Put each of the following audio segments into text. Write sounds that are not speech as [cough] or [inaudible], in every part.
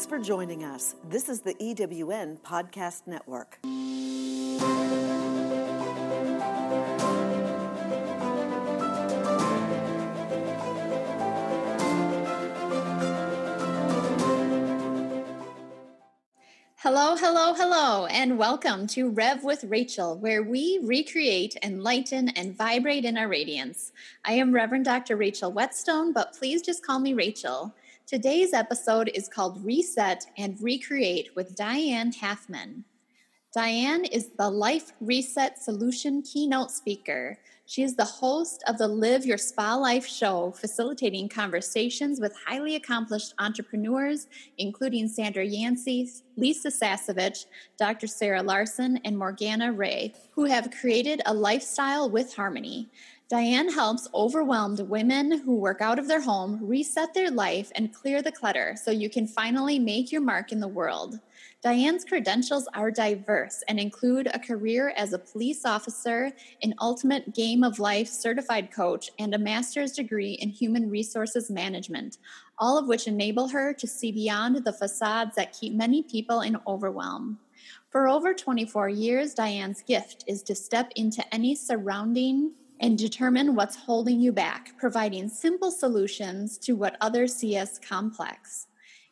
Thanks for joining us. This is the EWN Podcast Network. Hello, hello, hello, and welcome to Rev with Rachel, where we recreate, enlighten, and vibrate in our radiance. I am Reverend Dr. Rachel Wetzsteon, but please just call me Rachel. Today's episode is called Reset and Recreate with Diane Halfman. Diane is the Life Reset Solution keynote speaker. She is the host of the Live Your Spalife show, facilitating conversations with highly accomplished entrepreneurs, including Sandra Yancey, Lisa Sasevich, Dr. Sarah Larson, and Morgana Rae, who have created a lifestyle with harmony. Diane helps overwhelmed women who work out of their home reset their life and clear the clutter so you can finally make your mark in the world. Diane's credentials are diverse and include a career as a police officer, an ultimate game of life certified coach, and a master's degree in human resources management, all of which enable her to see beyond the facades that keep many people in overwhelm. For over 24 years, Diane's gift is to step into any surrounding and determine what's holding you back, providing simple solutions to what others see as complex.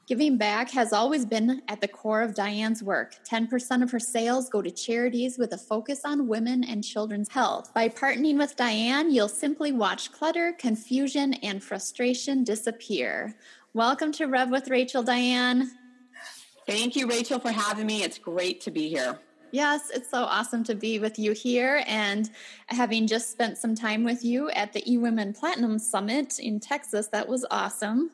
Giving back has always been at the core of Diane's work. 10% of her sales go to charities with a focus on women and children's health. By partnering with Diane, you'll simply watch clutter, confusion, and frustration disappear. Welcome to Rev with Rachel, Diane. Thank you, Rachel, for having me. It's great to be here. Yes, it's so awesome to be with you here and having just spent some time with you at the eWomen Platinum Summit in Texas. That was awesome.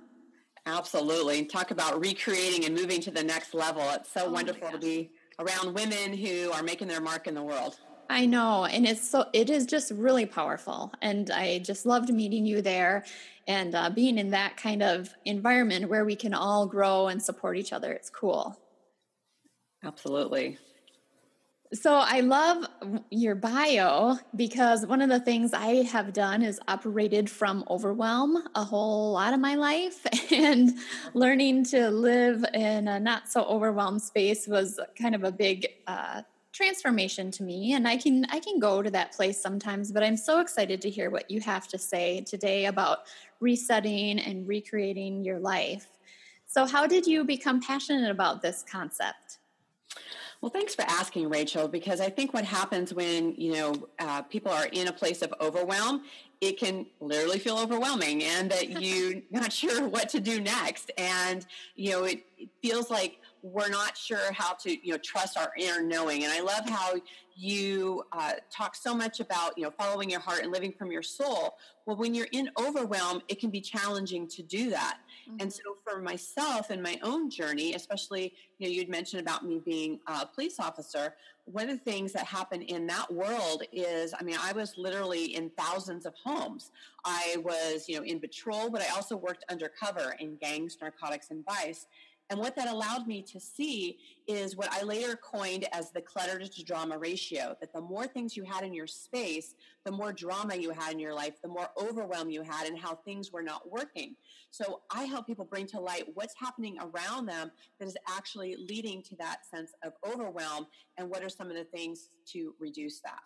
Absolutely. Talk about recreating and moving to the next level. It's so oh wonderful to be around women who are making their mark in the world. I know, and it's so it is just really powerful, and I just loved meeting you there, and uh, being in that kind of environment where we can all grow and support each other. It's cool. Absolutely. So I love your bio because one of the things I have done is operated from overwhelm a whole lot of my life [laughs] and learning to live in a not so overwhelmed space was kind of a big uh, transformation to me and I can I can go to that place sometimes but I'm so excited to hear what you have to say today about resetting and recreating your life. So how did you become passionate about this concept? Well, thanks for asking, Rachel, because I think what happens when, you know, uh, people are in a place of overwhelm, it can literally feel overwhelming and that [laughs] you're not sure what to do next. And, you know, it, it feels like we're not sure how to, you know, trust our inner knowing. And I love how you uh, talk so much about, you know, following your heart and living from your soul. Well, when you're in overwhelm, it can be challenging to do that. Mm-hmm. And so for myself and my own journey, especially, you know, you'd mentioned about me being a police officer. One of the things that happened in that world is, I mean, I was literally in thousands of homes. I was, you know, in patrol, but I also worked undercover in gangs, narcotics, and vice. And what that allowed me to see is what I later coined as the clutter to drama ratio that the more things you had in your space, the more drama you had in your life, the more overwhelm you had, and how things were not working. So I help people bring to light what's happening around them that is actually leading to that sense of overwhelm, and what are some of the things to reduce that.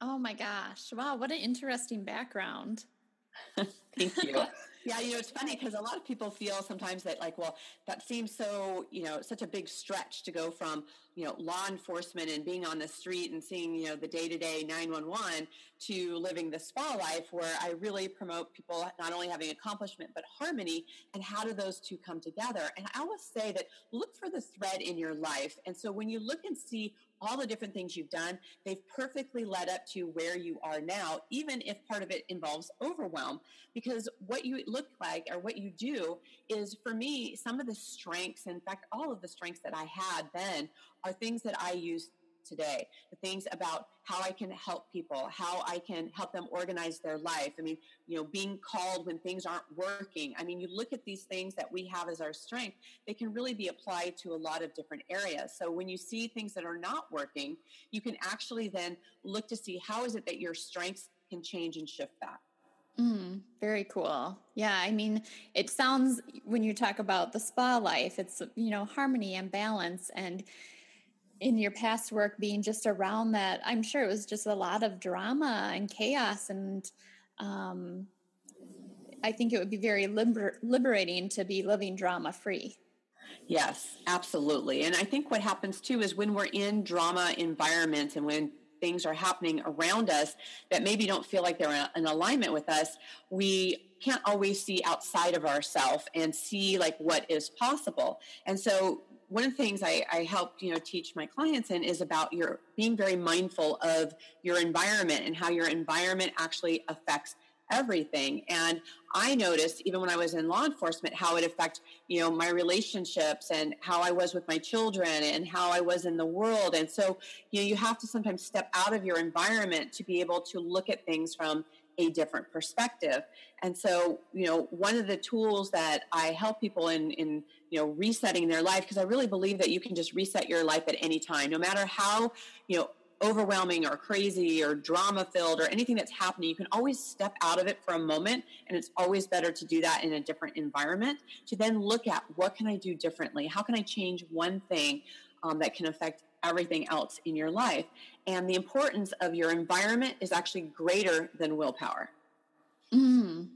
Oh my gosh. Wow, what an interesting background. [laughs] Thank you. [laughs] Yeah, you know, it's funny because a lot of people feel sometimes that like, well, that seems so, you know, such a big stretch to go from, you know, law enforcement and being on the street and seeing, you know, the day-to-day 911 to living the spa life where I really promote people not only having accomplishment but harmony and how do those two come together? And I always say that look for the thread in your life. And so when you look and see all the different things you've done, they've perfectly led up to where you are now, even if part of it involves overwhelm. Because what you look like or what you do is, for me, some of the strengths, in fact, all of the strengths that I had then are things that I use today, the things about how I can help people, how I can help them organize their life. I mean, you know, being called when things aren't working. I mean, you look at these things that we have as our strength, they can really be applied to a lot of different areas. So when you see things that are not working, you can actually then look to see how is it that your strengths can change and shift that. Mm, very cool. Yeah, I mean, it sounds when you talk about the spa life, it's you know harmony and balance, and in your past work being just around that, I'm sure it was just a lot of drama and chaos, and um, I think it would be very liber- liberating to be living drama free. Yes, absolutely. And I think what happens too is when we're in drama environments and when things are happening around us that maybe don't feel like they're in alignment with us, we can't always see outside of ourselves and see like what is possible. And so one of the things I, I help you know teach my clients in is about your being very mindful of your environment and how your environment actually affects everything. And I noticed even when I was in law enforcement how it affected, you know, my relationships and how I was with my children and how I was in the world. And so, you know, you have to sometimes step out of your environment to be able to look at things from a different perspective. And so, you know, one of the tools that I help people in in you know resetting their life because I really believe that you can just reset your life at any time, no matter how you know overwhelming or crazy or drama filled or anything that's happening, you can always step out of it for a moment. And it's always better to do that in a different environment to then look at what can I do differently? How can I change one thing um, that can affect everything else in your life? And the importance of your environment is actually greater than willpower. Mm,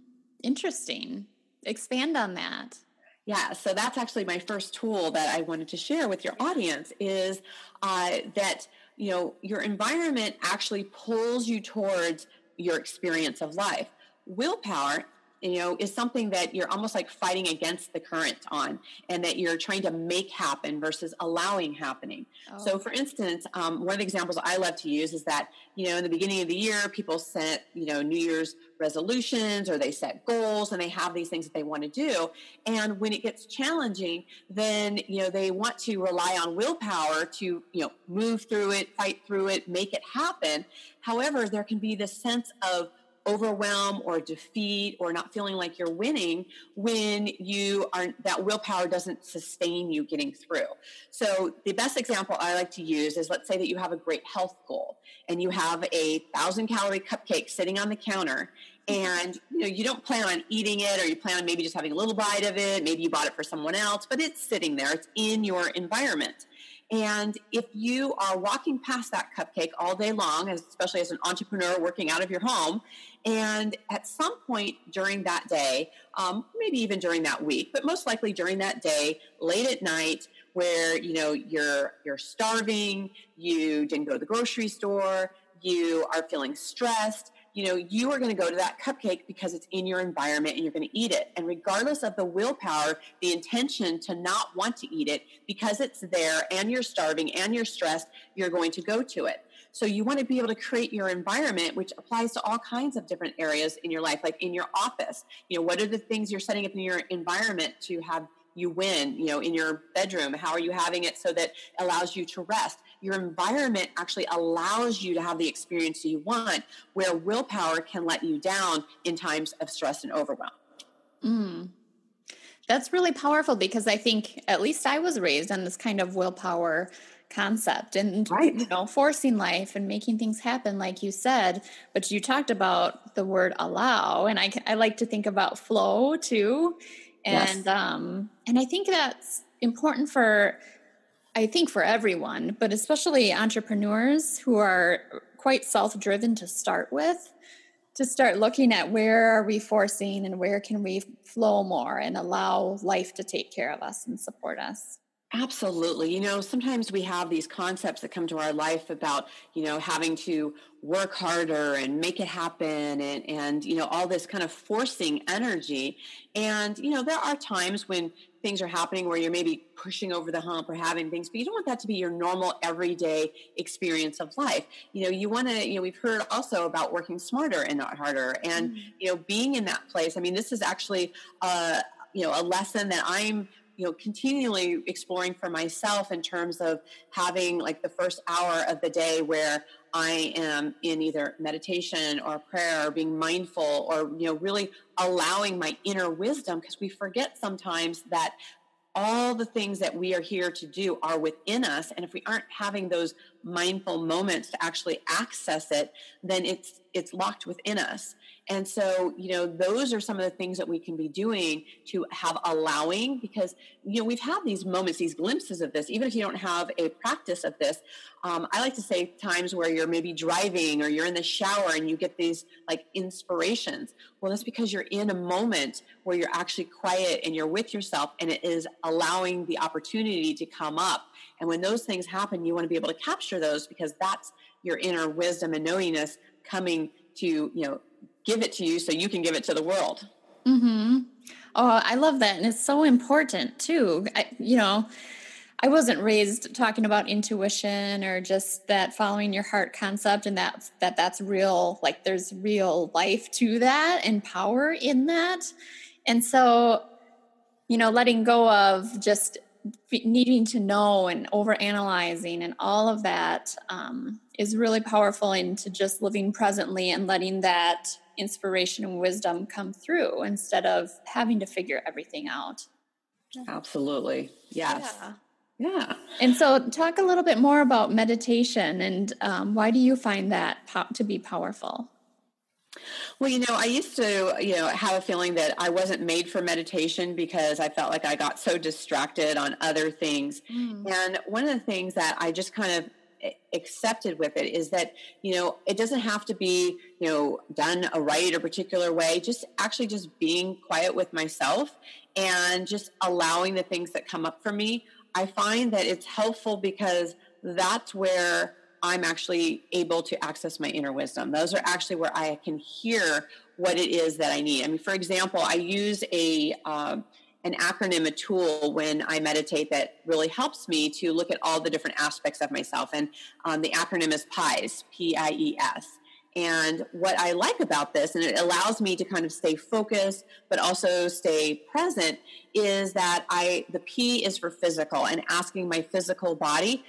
interesting. Expand on that. Yeah, so that's actually my first tool that I wanted to share with your audience is uh, that you know, your environment actually pulls you towards your experience of life. Willpower you know is something that you're almost like fighting against the current on and that you're trying to make happen versus allowing happening. Oh. so for instance um, one of the examples i love to use is that you know in the beginning of the year people set you know new year's resolutions or they set goals and they have these things that they want to do. And when it gets challenging then you know they want to rely on willpower to you know move through it fight through it make it happen. However there can be this sense of overwhelm or defeat or not feeling like you're winning when you are that willpower doesn't sustain you getting through. So the best example I like to use is let's say that you have a great health goal and you have a thousand calorie cupcake sitting on the counter and you know you don't plan on eating it or you plan on maybe just having a little bite of it. Maybe you bought it for someone else but it's sitting there. It's in your environment and if you are walking past that cupcake all day long, especially as an entrepreneur working out of your home, and at some point during that day, um, maybe even during that week, but most likely during that day, late at night, where you know you're you're starving, you didn't go to the grocery store, you are feeling stressed, you know, you are going to go to that cupcake because it's in your environment and you're going to eat it. And regardless of the willpower, the intention to not want to eat it, because it's there and you're starving and you're stressed, you're going to go to it. So you want to be able to create your environment, which applies to all kinds of different areas in your life, like in your office. You know, what are the things you're setting up in your environment to have you win you know in your bedroom how are you having it so that allows you to rest your environment actually allows you to have the experience you want where willpower can let you down in times of stress and overwhelm mm. that's really powerful because i think at least i was raised on this kind of willpower concept and right. you know forcing life and making things happen like you said but you talked about the word allow and i, I like to think about flow too and yes. um and i think that's important for i think for everyone but especially entrepreneurs who are quite self-driven to start with to start looking at where are we forcing and where can we flow more and allow life to take care of us and support us Absolutely. You know, sometimes we have these concepts that come to our life about, you know, having to work harder and make it happen and, and, you know, all this kind of forcing energy. And, you know, there are times when things are happening where you're maybe pushing over the hump or having things, but you don't want that to be your normal everyday experience of life. You know, you want to, you know, we've heard also about working smarter and not harder and, mm-hmm. you know, being in that place. I mean, this is actually, uh, you know, a lesson that I'm you know continually exploring for myself in terms of having like the first hour of the day where i am in either meditation or prayer or being mindful or you know really allowing my inner wisdom because we forget sometimes that all the things that we are here to do are within us and if we aren't having those mindful moments to actually access it, then it's it's locked within us. And so, you know, those are some of the things that we can be doing to have allowing because, you know, we've had these moments, these glimpses of this, even if you don't have a practice of this. Um, I like to say times where you're maybe driving or you're in the shower and you get these like inspirations. Well, that's because you're in a moment where you're actually quiet and you're with yourself and it is allowing the opportunity to come up. And when those things happen, you want to be able to capture those because that's your inner wisdom and knowingness coming to, you know, give it to you so you can give it to the world. Hmm. Oh, I love that, and it's so important too. I, you know, I wasn't raised talking about intuition or just that following your heart concept, and that that that's real. Like there's real life to that and power in that, and so you know, letting go of just needing to know and over analyzing and all of that um, is really powerful into just living presently and letting that inspiration and wisdom come through instead of having to figure everything out. Absolutely. Yes. Yeah. Yeah. And so, talk a little bit more about meditation and um, why do you find that po- to be powerful? Well, you know, I used to, you know, have a feeling that I wasn't made for meditation because I felt like I got so distracted on other things. Mm. And one of the things that I just kind of accepted with it is that you know it doesn't have to be you know done a right or particular way just actually just being quiet with myself and just allowing the things that come up for me. I find that it's helpful because that's where i'm actually able to access my inner wisdom. Those are actually where i can hear what it is that i need. I mean for example i use a um, an acronym, a tool when I meditate that really helps me to look at all the different aspects of myself. And um, the acronym is PIES, P I E S. And what I like about this, and it allows me to kind of stay focused, but also stay present, is that I the P is for physical and asking my physical body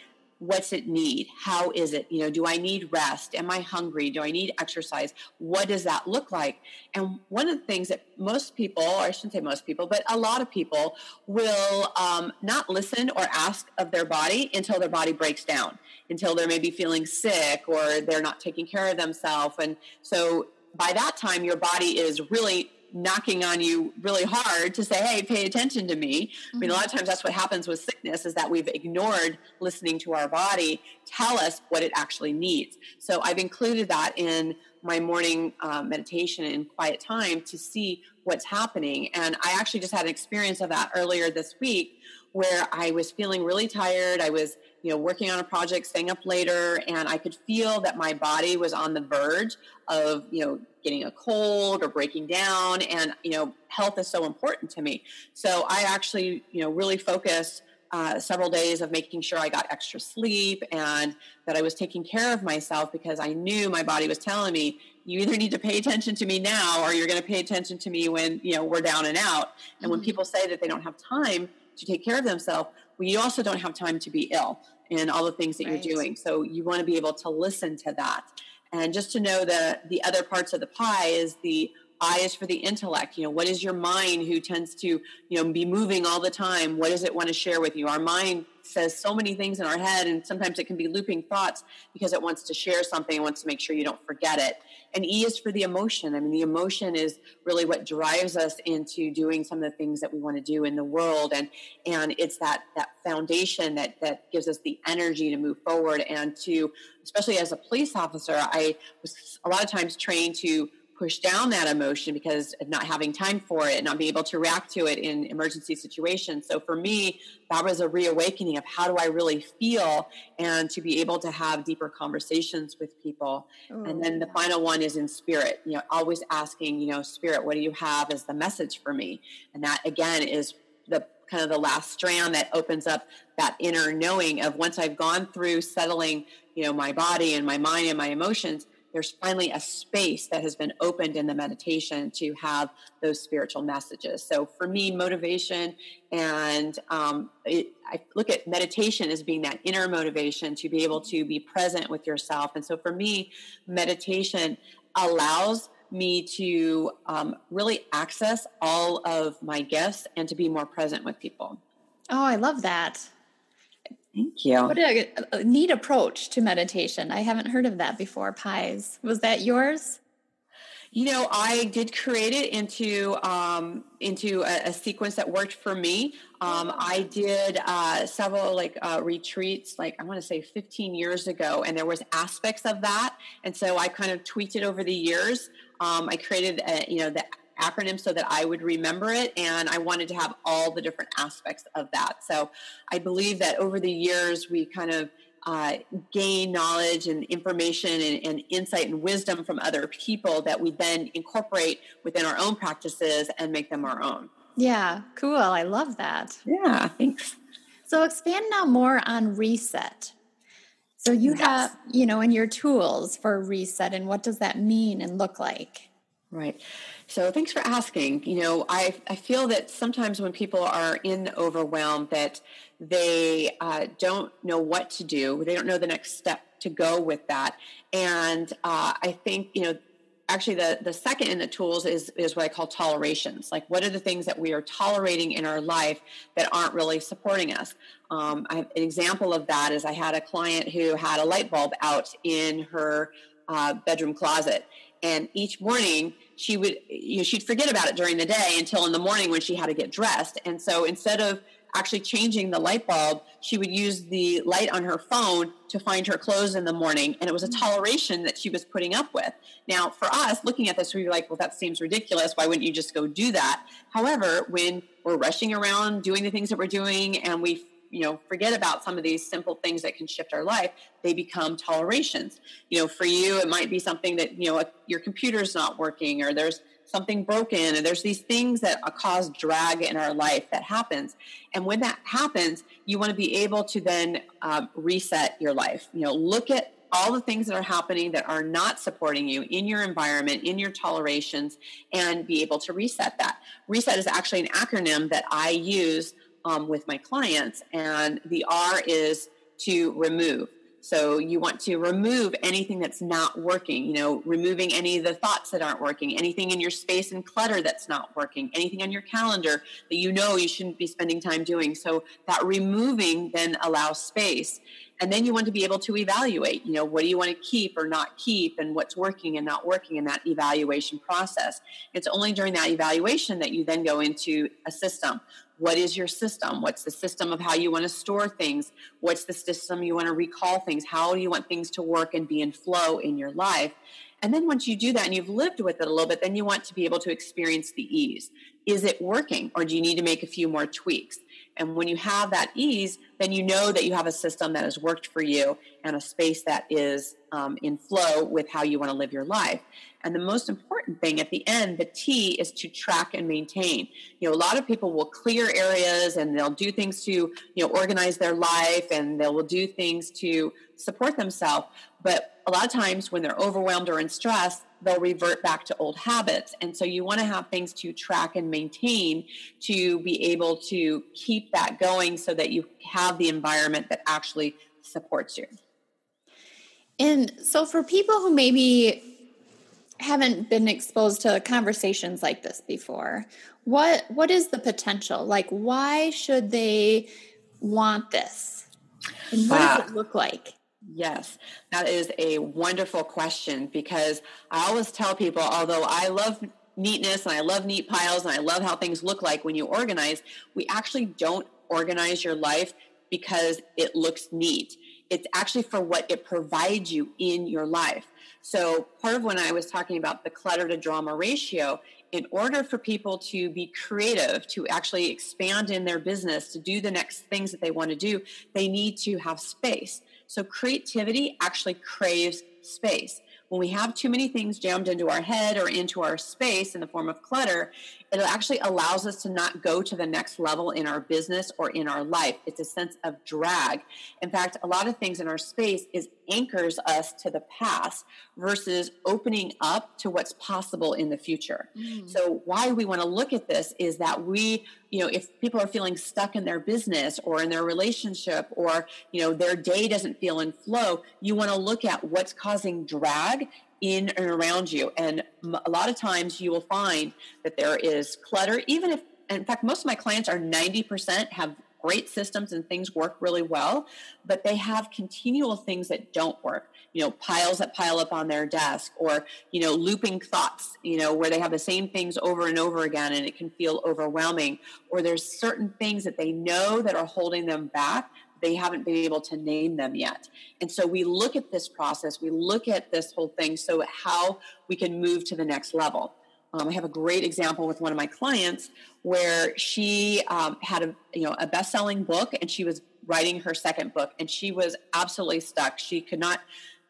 what's it need? How is it? You know do i need rest? Am i hungry? Do i need exercise? What does that look like? And one of the things that most people or i shouldn't say most people but a lot of people will um, not listen or ask of their body until their body breaks down until they're maybe feeling sick or they're not taking care of themselves. And so by that time your body is really knocking on you really hard to say, hey, pay attention to me. Mm-hmm. I mean, a lot of times that's what happens with sickness is that we've ignored listening to our body tell us what it actually needs. So I've included that in my morning uh, meditation and quiet time to see what's happening. And I actually just had an experience of that earlier this week where I was feeling really tired. I was, you know, working on a project, staying up later, and I could feel that my body was on the verge of, you know, getting a cold or breaking down. And, you know, health is so important to me. So I actually, you know, really focused uh, several days of making sure I got extra sleep and that I was taking care of myself because I knew my body was telling me, you either need to pay attention to me now or you're going to pay attention to me when, you know, we're down and out. And mm-hmm. when people say that they don't have time to take care of themselves, well, you also don't have time to be ill and all the things that right. you're doing. So you want to be able to listen to that. And just to know that the other parts of the pie is the I is for the intellect. You know, what is your mind who tends to, you know, be moving all the time? What does it want to share with you? Our mind says so many things in our head, and sometimes it can be looping thoughts because it wants to share something, it wants to make sure you don't forget it. And E is for the emotion. I mean, the emotion is really what drives us into doing some of the things that we want to do in the world. And and it's that that foundation that that gives us the energy to move forward and to, especially as a police officer, I was a lot of times trained to push down that emotion because of not having time for it and not being able to react to it in emergency situations. So for me, that was a reawakening of how do I really feel and to be able to have deeper conversations with people. And then the final one is in spirit, you know, always asking, you know, spirit, what do you have as the message for me? And that again is the kind of the last strand that opens up that inner knowing of once I've gone through settling, you know, my body and my mind and my emotions, there's finally a space that has been opened in the meditation to have those spiritual messages. So for me, motivation and um, it, I look at meditation as being that inner motivation to be able to be present with yourself. And so for me, meditation allows me to um, really access all of my gifts and to be more present with people. Oh, I love that Thank you. What a, a, neat approach to meditation. I haven't heard of that before. Pies. Was that yours? You know, I did create it into um, into a, a, sequence that worked for me. Um, I did uh, several like uh, retreats, like I want to say 15 years ago, and there was aspects of that, and so I kind of tweaked it over the years. Um, I created, a, you know, the acronym so that I would remember it. And I wanted to have all the different aspects of that. So I believe that over the years, we kind of uh, gain knowledge and information and, and, insight and wisdom from other people that we then incorporate within our own practices and make them our own. Yeah, cool. I love that. Yeah, thanks. So expand now more on reset. So you yes. have, you know, in your tools for reset and what does that mean and look like? Right. So thanks for asking. You know, I, I feel that sometimes when people are in overwhelm that they uh, don't know what to do. They don't know the next step to go with that. And uh, I think, you know, actually the, the second in the tools is, is what I call tolerations. Like what are the things that we are tolerating in our life that aren't really supporting us? Um, I, an example of that is I had a client who had a light bulb out in her uh, bedroom closet and each morning she would you know she'd forget about it during the day until in the morning when she had to get dressed. And so instead of actually changing the light bulb she would use the light on her phone to find her clothes in the morning and it was a mm-hmm. toleration that she was putting up with. Now for us looking at this we were like well that seems ridiculous. Why wouldn't you just go do that? However when we're rushing around doing the things that we're doing and we you know forget about some of these simple things that can shift our life they become tolerations. You know for you it might be something that you know your computer's not working or there's something broken and there's these things that cause drag in our life that happens. And when that happens you want to be able to then um, reset your life. You know look at all the things that are happening that are not supporting you in your environment, in your tolerations, and be able to reset that. Reset is actually an acronym that I use um, with my clients. And the R is to remove. So you want to remove anything that's not working, you know, removing any of the thoughts that aren't working, anything in your space and clutter that's not working, anything on your calendar that you know you shouldn't be spending time doing. So that removing then allows space. And then you want to be able to evaluate, you know, what do you want to keep or not keep and what's working and not working in that evaluation process. It's only during that evaluation that you then go into a system what is your system? What's the system of how you want to store things? What's the system you want to recall things? How do you want things to work and be in flow in your life? And then once you do that and you've lived with it a little bit then you want to be able to experience the ease. Is it working or do you need to make a few more tweaks and when you have that ease then you know that you have a system that has worked for you and a space that is um, in flow with how you want to live your life and the most important thing at the end, the T is to track and maintain. You know, a lot of people will clear areas and they'll do things to, you know, organize their life and they will do things to support themselves. But a lot of times when they're overwhelmed or in stress, they'll revert back to old habits. And so you want to have things to track and maintain to be able to keep that going so that you have the environment that actually supports you. And so for people who maybe haven't been exposed to conversations like this before what what is the potential like why should they want this and what does uh, it look like yes that is a wonderful question because i always tell people although i love neatness and i love neat piles and i love how things look like when you organize we actually don't organize your life because it looks neat it's actually for what it provides you in your life so, part of when I was talking about the clutter to drama ratio, in order for people to be creative, to actually expand in their business, to do the next things that they want to do, they need to have space. So, creativity actually craves space. When we have too many things jammed into our head or into our space in the form of clutter, it actually allows us to not go to the next level in our business or in our life. It's a sense of drag. In fact, a lot of things in our space is anchors us to the past versus opening up to what's possible in the future. Mm. So why we want to look at this is that we, you know, if people are feeling stuck in their business or in their relationship or, you know, their day doesn't feel in flow, you want to look at what's causing drag in and around you. And a lot of times you will find that there is clutter, even if, in fact, most of my clients are 90% have great systems and things work really well, but they have continual things that don't work. You know, piles that pile up on their desk, or you know, looping thoughts. You know, where they have the same things over and over again, and it can feel overwhelming. Or there's certain things that they know that are holding them back they haven't been able to name them yet. And so we look at this process, we look at this whole thing, so how we can move to the next level. Um, I have a great example with one of my clients where she um, had a you know a best-selling book and she was writing her second book and she was absolutely stuck. She could not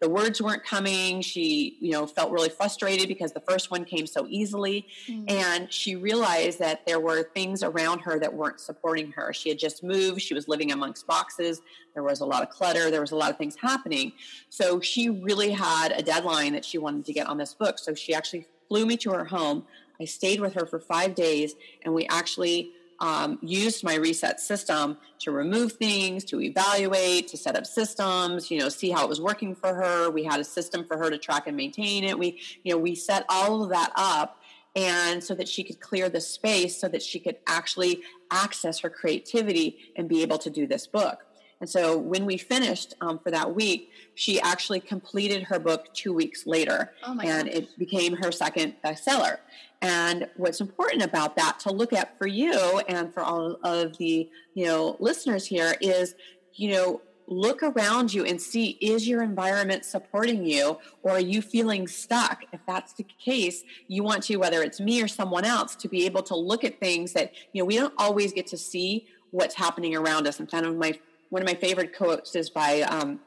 the words weren't coming. She you know felt really frustrated because the first one came so easily. Mm. and she realized that there were things around her that weren't supporting her. She had just moved. She was living amongst boxes. There was a lot of clutter. There was a lot of things happening. So she really had a deadline that she wanted to get on this book. So she actually flew me to her home. I stayed with her for five days and we actually um, used my reset system to remove things, to evaluate, to set up systems, you know, see how it was working for her. We had a system for her to track and maintain it. We, you know, we set all of that up and so that she could clear the space so that she could actually access her creativity and be able to do this book. And so when we finished um, for that week, she actually completed her book two weeks later, oh and gosh. it became her second bestseller. And what's important about that to look at for you and for all of the you know listeners here is you know look around you and see is your environment supporting you? Or are you feeling stuck? If that's the case you want to whether it's me or someone else to be able to look at things that you know we don't always get to see what's happening around us. And kind of my one of my favorite quotes is by um,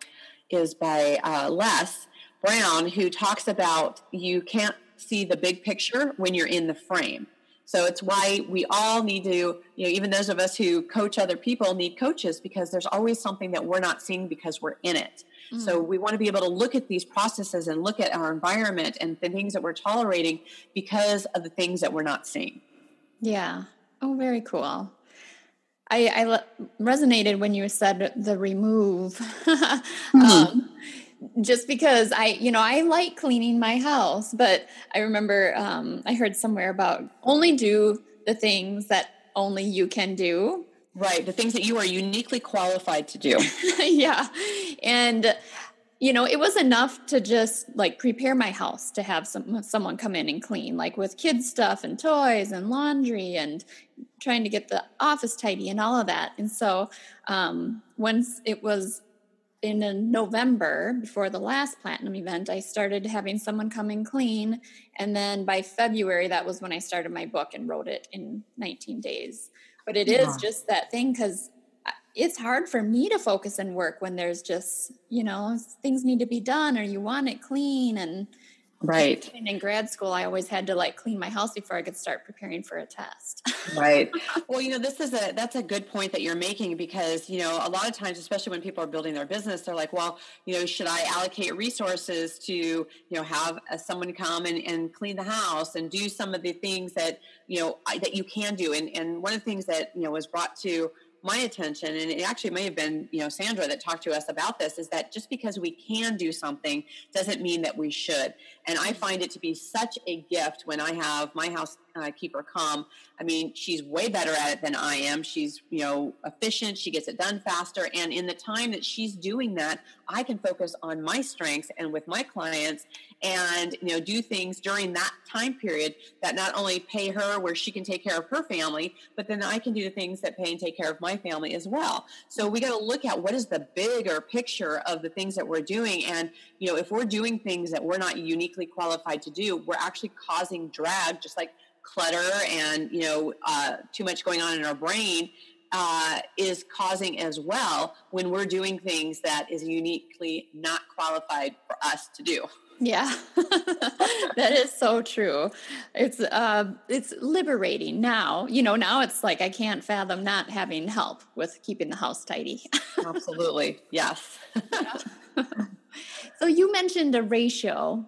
is by uh, Les Brown, who talks about you can't see the big picture when you're in the frame. So it's why we all need to, you know, even those of us who coach other people need coaches because there's always something that we're not seeing because we're in it. Mm. So we want to be able to look at these processes and look at our environment and the things that we're tolerating because of the things that we're not seeing. Yeah. Oh, very cool. I, I resonated when you said the remove. [laughs] mm-hmm. um, just because I, you know, I like cleaning my house, but I remember um, I heard somewhere about only do the things that only you can do. Right. The things that you are uniquely qualified to do. [laughs] yeah. And you know, it was enough to just like prepare my house to have some someone come in and clean, like with kids stuff and toys and laundry and trying to get the office tidy and all of that. And so, um, once it was in November before the last platinum event, I started having someone come and clean, and then by February, that was when I started my book and wrote it in 19 days. But it yeah. is just that thing because uh, it's hard for me to focus and work when there's just you know things need to be done or you want it clean and right. [laughs] And in grad school i always had to like clean my house before i could start preparing for a test. Right. [laughs] Well you know this is a that's a good point that you're making because you know a lot of times especially when people are building their business they're like well you know should i allocate resources to you know have uh, someone come and, and clean the house and do some of the things that you know I, that you can do? And and one of the things that you know was brought to my attention, and it actually may have been, you know, Sandra that talked to us about this, is that just because we can do something doesn't mean that we should. And I find it to be such a gift when I have my housekeeper uh, come. I mean, she's way better at it than I am. She's, you know, efficient. She gets it done faster. And in the time that she's doing that, I can focus on my strengths and with my clients and, you know, do things during that time period that not only pay her where she can take care of her family, but then I can do the things that pay and take care of my family as well. So we got to look at what is the bigger picture of the things that we're doing. And, you know, if we're doing things that we're not uniquely qualified to do, we're actually causing drag, just like clutter and you know uh, too much going on in our brain uh, is causing as well when we're doing things that is uniquely not qualified for us to do. Yeah, [laughs] that is so true. It's uh, it's liberating now. You know, now it's like I can't fathom not having help with keeping the house tidy. [laughs] Absolutely, yes. [laughs] so you mentioned a ratio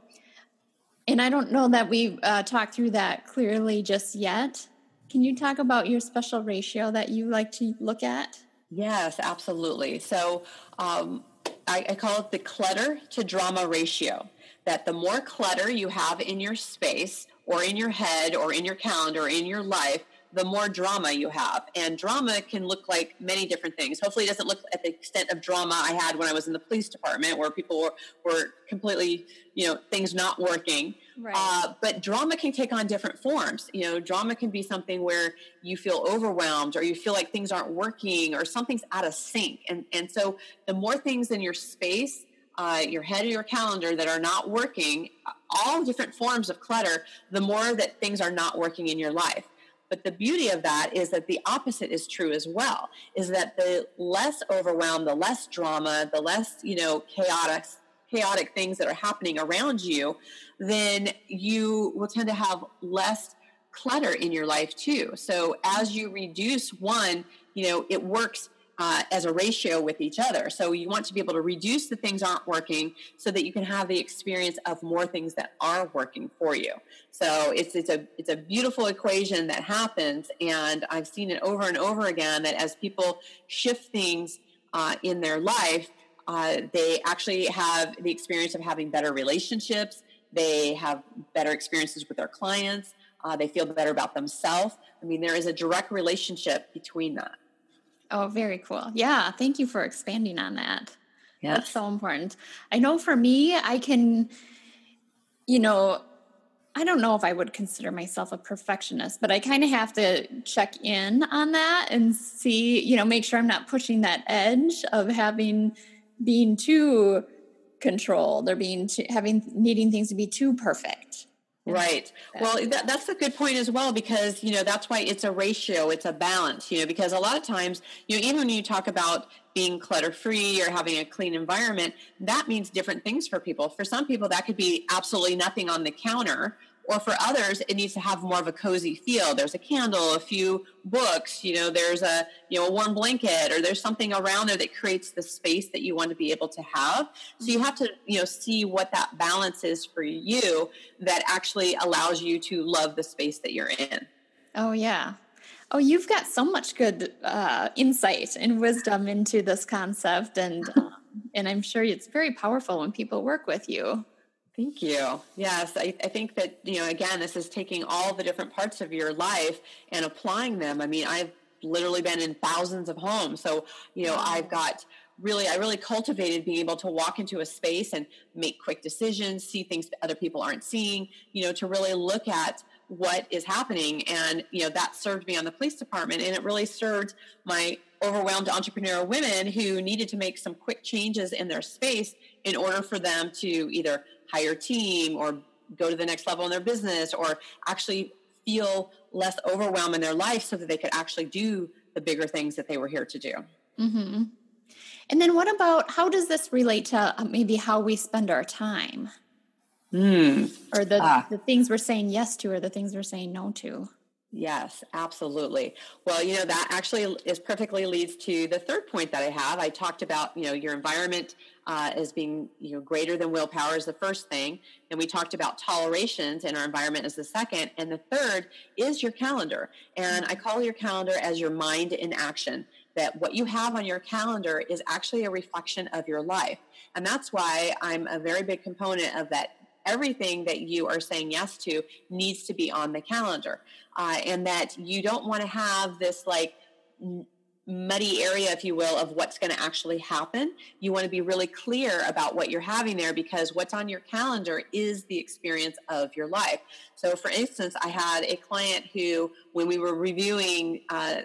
and I don't know that we've uh, talked through that clearly just yet. Can you talk about your special ratio that you like to look at? Yes, absolutely. So um, I, I call it the clutter to drama ratio. That the more clutter you have in your space or in your head or in your calendar or in your life, the more drama you have. And drama can look like many different things. Hopefully, it doesn't look at the extent of drama I had when I was in the police department, where people were, were completely, you know, things not working. Right. Uh, but drama can take on different forms. You know, drama can be something where you feel overwhelmed or you feel like things aren't working or something's out of sync. And, and so the more things in your space, uh, your head or your calendar that are not working, all different forms of clutter, the more that things are not working in your life. But the beauty of that is that the opposite is true as well, is that the less overwhelmed, the less drama, the less, you know, chaotic chaotic things that are happening around you, then you will tend to have less clutter in your life too. So as you reduce one, you know, it works uh, as a ratio with each other. So you want to be able to reduce the things aren't working so that you can have the experience of more things that are working for you. So it's it's a it's a beautiful equation that happens, and I've seen it over and over again that as people shift things uh, in their life, uh, they actually have the experience of having better relationships. They have better experiences with their clients. Uh, they feel better about themselves. I mean, there is a direct relationship between that. Oh, very cool. Yeah. Thank you for expanding on that. Yeah. That's so important. I know for me, I can, you know, I don't know if I would consider myself a perfectionist, but I kind of have to check in on that and see, you know, make sure I'm not pushing that edge of having being too controlled or being too, having needing things to be too perfect. Right. Well, that, that's a good point as well because you know that's why it's a ratio, it's a balance. You know, because a lot of times, you know, even when you talk about being clutter free or having a clean environment, that means different things for people. For some people, that could be absolutely nothing on the counter or for others it needs to have more of a cozy feel. There's a candle a few books you know there's a you know a warm blanket or there's something around there that creates the space that you want to be able to have. So you have to you know see what that balance is for you that actually allows you to love the space that you're in. Oh yeah. Oh, you've got so much good uh, insight and wisdom into this concept, and um, and I'm sure it's very powerful when people work with you. Thank you. Yes, I, I, think that, you know, again, this is taking all the different parts of your life and applying them. I mean, I've literally been in thousands of homes. So, you know, I've got really, I really cultivated being able to walk into a space and make quick decisions, see things that other people aren't seeing, you know, to really look at what is happening. And, you know, that served me on the police department and it really served my overwhelmed entrepreneurial women who needed to make some quick changes in their space in order for them to either hire a team or go to the next level in their business or actually feel less overwhelmed in their life so that they could actually do the bigger things that they were here to do. Mm-hmm. And then what about how does this relate to uh, maybe how we spend our time? Mm. Or the, ah. the things we're saying yes to or the things we're saying no to? Yes, absolutely. Well, you know, that actually is perfectly leads to the third point that I have. I talked about, you know, your environment uh, as being, you know, greater than willpower is the first thing. And we talked about tolerations and our environment is the second. And the third is your calendar. And I call your calendar as your mind in action that what you have on your calendar is actually a reflection of your life. And that's why I'm a very big component of that everything that you are saying yes to needs to be on the calendar uh, and that you don't want to have this like muddy area, if you will, of what's going to actually happen. You want to be really clear about what you're having there because what's on your calendar is the experience of your life. So, for instance, I had a client who, when we were reviewing uh,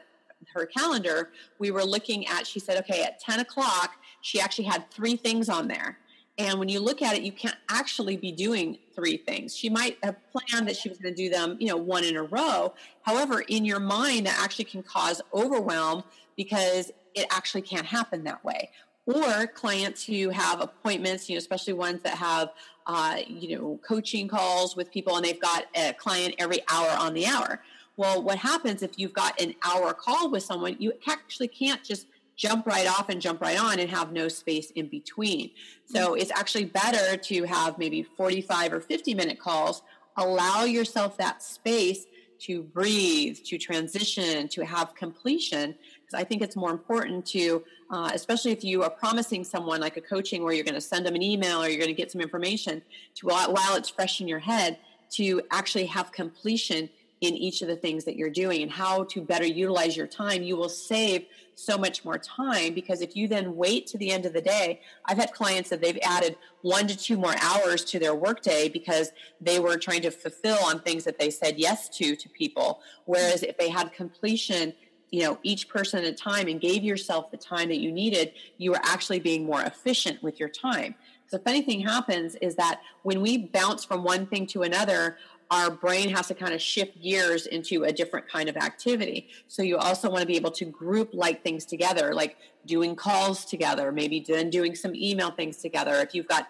her calendar, we were looking at, she said, okay, at 10 o'clock, she actually had three things on there. And when you look at it, you can't actually be doing three things. She might have planned that she was going to do them, you know, one in a row. However, in your mind, that actually can cause overwhelm because it actually can't happen that way. Or clients who have appointments, you know, especially ones that have, uh, you know, coaching calls with people and they've got a client every hour on the hour. Well, what happens if you've got an hour call with someone, you actually can't just jump right off and jump right on and have no space in between. So mm-hmm. it's actually better to have maybe 45 or 50 minute calls. Allow yourself that space to breathe, to transition, to have completion. Because I think it's more important to, uh, especially if you are promising someone like a coaching where you're going to send them an email or you're going to get some information, to while it's fresh in your head, to actually have completion in each of the things that you're doing and how to better utilize your time, you will save so much more time because if you then wait to the end of the day, I've had clients that they've added one to two more hours to their workday because they were trying to fulfill on things that they said yes to to people. Whereas if they had completion, you know, each person at a time and gave yourself the time that you needed, you were actually being more efficient with your time. So if anything happens is that when we bounce from one thing to another, our brain has to kind of shift gears into a different kind of activity. So you also want to be able to group like things together, like doing calls together, maybe then doing some email things together. If you've got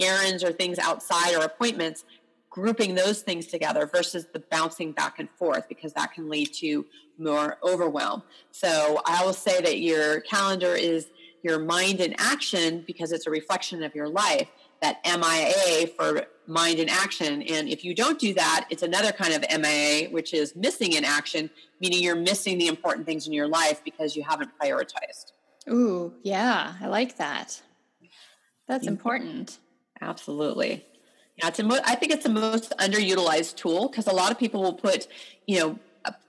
errands or things outside or appointments, grouping those things together versus the bouncing back and forth because that can lead to more overwhelm. So I will say that your calendar is your mind in action because it's a reflection of your life that MIA for mind in action. And if you don't do that, it's another kind of MIA, which is missing in action, meaning you're missing the important things in your life because you haven't prioritized. Ooh, yeah, I like that. That's important. Absolutely. Yeah, it's a mo- I think it's the most underutilized tool because a lot of people will put, you know,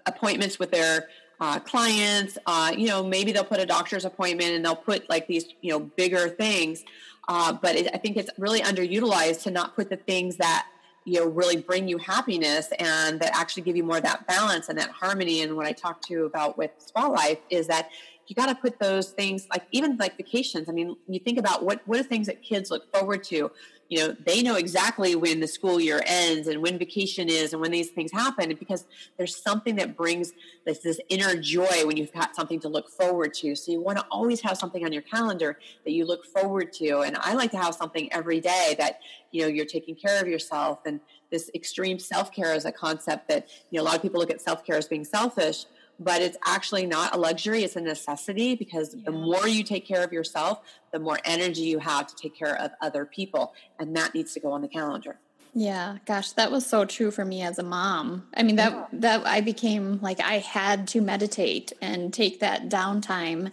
appointments with their uh, clients. Uh, you know, maybe they'll put a doctor's appointment and they'll put like these, you know, bigger things. Uh, but it, I think it's really underutilized to not put the things that you know really bring you happiness and that actually give you more of that balance and that harmony. And what I talked to you about with Spalife is that you got to put those things like even like vacations. I mean, you think about what what are things that kids look forward to you know they know exactly when the school year ends and when vacation is and when these things happen because there's something that brings this, this inner joy when you've got something to look forward to so you want to always have something on your calendar that you look forward to and i like to have something every day that you know you're taking care of yourself and this extreme self-care is a concept that you know a lot of people look at self-care as being selfish but it's actually not a luxury it's a necessity because yeah. the more you take care of yourself the more energy you have to take care of other people and that needs to go on the calendar yeah gosh that was so true for me as a mom i mean that yeah. that i became like i had to meditate and take that downtime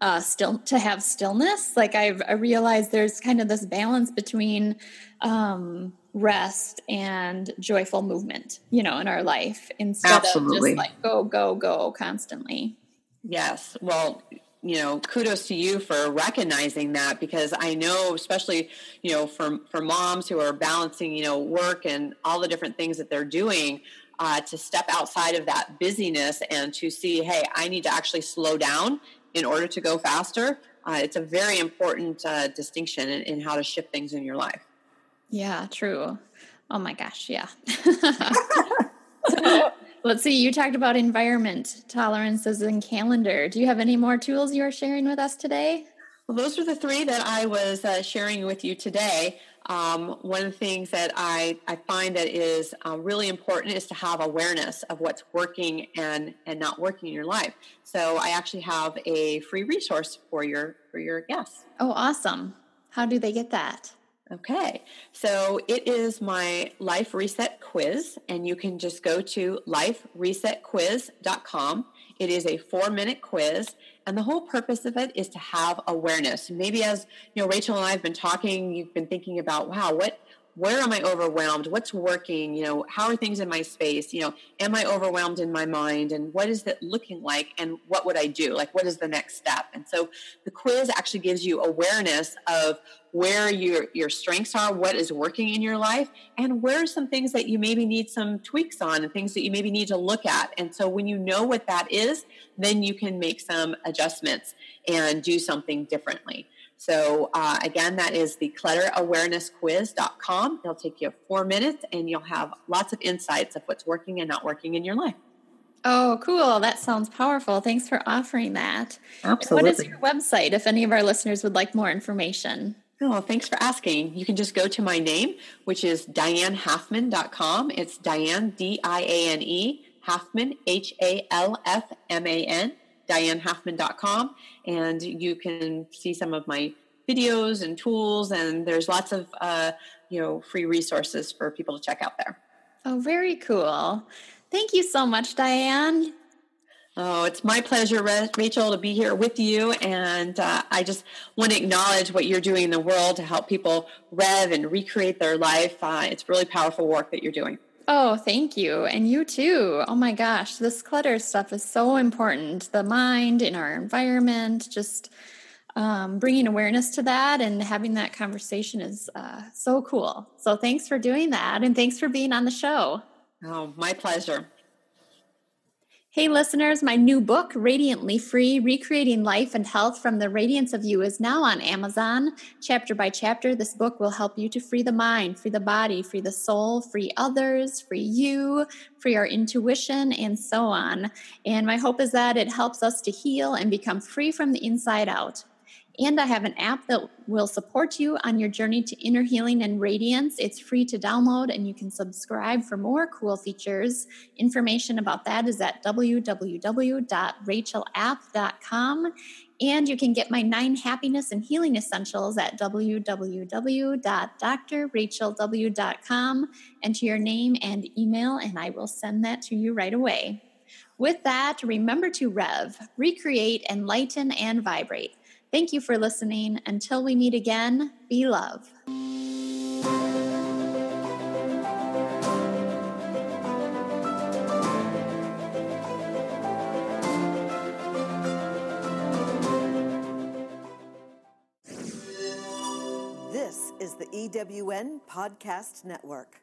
uh still to have stillness like i i realized there's kind of this balance between um rest and joyful movement, you know, in our life instead Absolutely. of just like go, go, go constantly. Yes. Well, you know, kudos to you for recognizing that because I know, especially, you know, for, for moms who are balancing, you know, work and all the different things that they're doing, uh, to step outside of that busyness and to see, hey, I need to actually slow down in order to go faster. Uh, it's a very important uh, distinction in, in how to shift things in your life. Yeah, true. Oh my gosh, yeah. [laughs] [laughs] let's see, you talked about environment tolerances and calendar. Do you have any more tools you are sharing with us today? Well, those are the three that I was uh, sharing with you today. Um, one of the things that I, I find that is uh, really important is to have awareness of what's working and, and not working in your life. So I actually have a free resource for your for your guests. Oh, awesome! How do they get that? Okay, so it is my Life Reset Quiz, and you can just go to liferesetquiz.com. It is a four minute quiz, and the whole purpose of it is to have awareness. Maybe as you know, Rachel and I have been talking, you've been thinking about, wow, what where am I overwhelmed? What's working? You know, how are things in my space? You know, am I overwhelmed in my mind? And what is it looking like? And what would I do? Like, what is the next step? And so the quiz actually gives you awareness of where your, your strengths are, what is working in your life, and where are some things that you maybe need some tweaks on and things that you maybe need to look at. And so when you know what that is, then you can make some adjustments and do something differently. So uh, again, that is the clutterawarenessquiz.com. It'll take you four minutes and you'll have lots of insights of what's working and not working in your life. Oh, cool. That sounds powerful. Thanks for offering that. Absolutely. what is your website if any of our listeners would like more information? Oh, thanks for asking. You can just go to my name, which is dianehalfman.com. It's Diane, D I A N E, Halfman, H A L F M A N dianehalfman.com, and you can see some of my videos and tools. And there's lots of uh, you know free resources for people to check out there. Oh, very cool! Thank you so much, Diane. Oh, it's my pleasure, Rachel, to be here with you. And uh, I just want to acknowledge what you're doing in the world to help people rev and recreate their life. Uh, it's really powerful work that you're doing. Oh, thank you. And you too. Oh my gosh, this clutter stuff is so important. The mind in our environment, just um, bringing awareness to that and having that conversation is uh, so cool. So thanks for doing that. And thanks for being on the show. Oh, my pleasure. Hey, listeners, my new book, Radiantly Free Recreating Life and Health from the Radiance of You, is now on Amazon. Chapter by chapter, this book will help you to free the mind, free the body, free the soul, free others, free you, free our intuition, and so on. And my hope is that it helps us to heal and become free from the inside out. And I have an app that will support you on your journey to inner healing and radiance. It's free to download and you can subscribe for more cool features. Information about that is at www.rachelapp.com. And you can get my nine happiness and healing essentials at www.drrachelw.com. Enter your name and email, and I will send that to you right away. With that, remember to rev, recreate, enlighten, and vibrate. Thank you for listening. Until we meet again, be love. This is the EWN Podcast Network.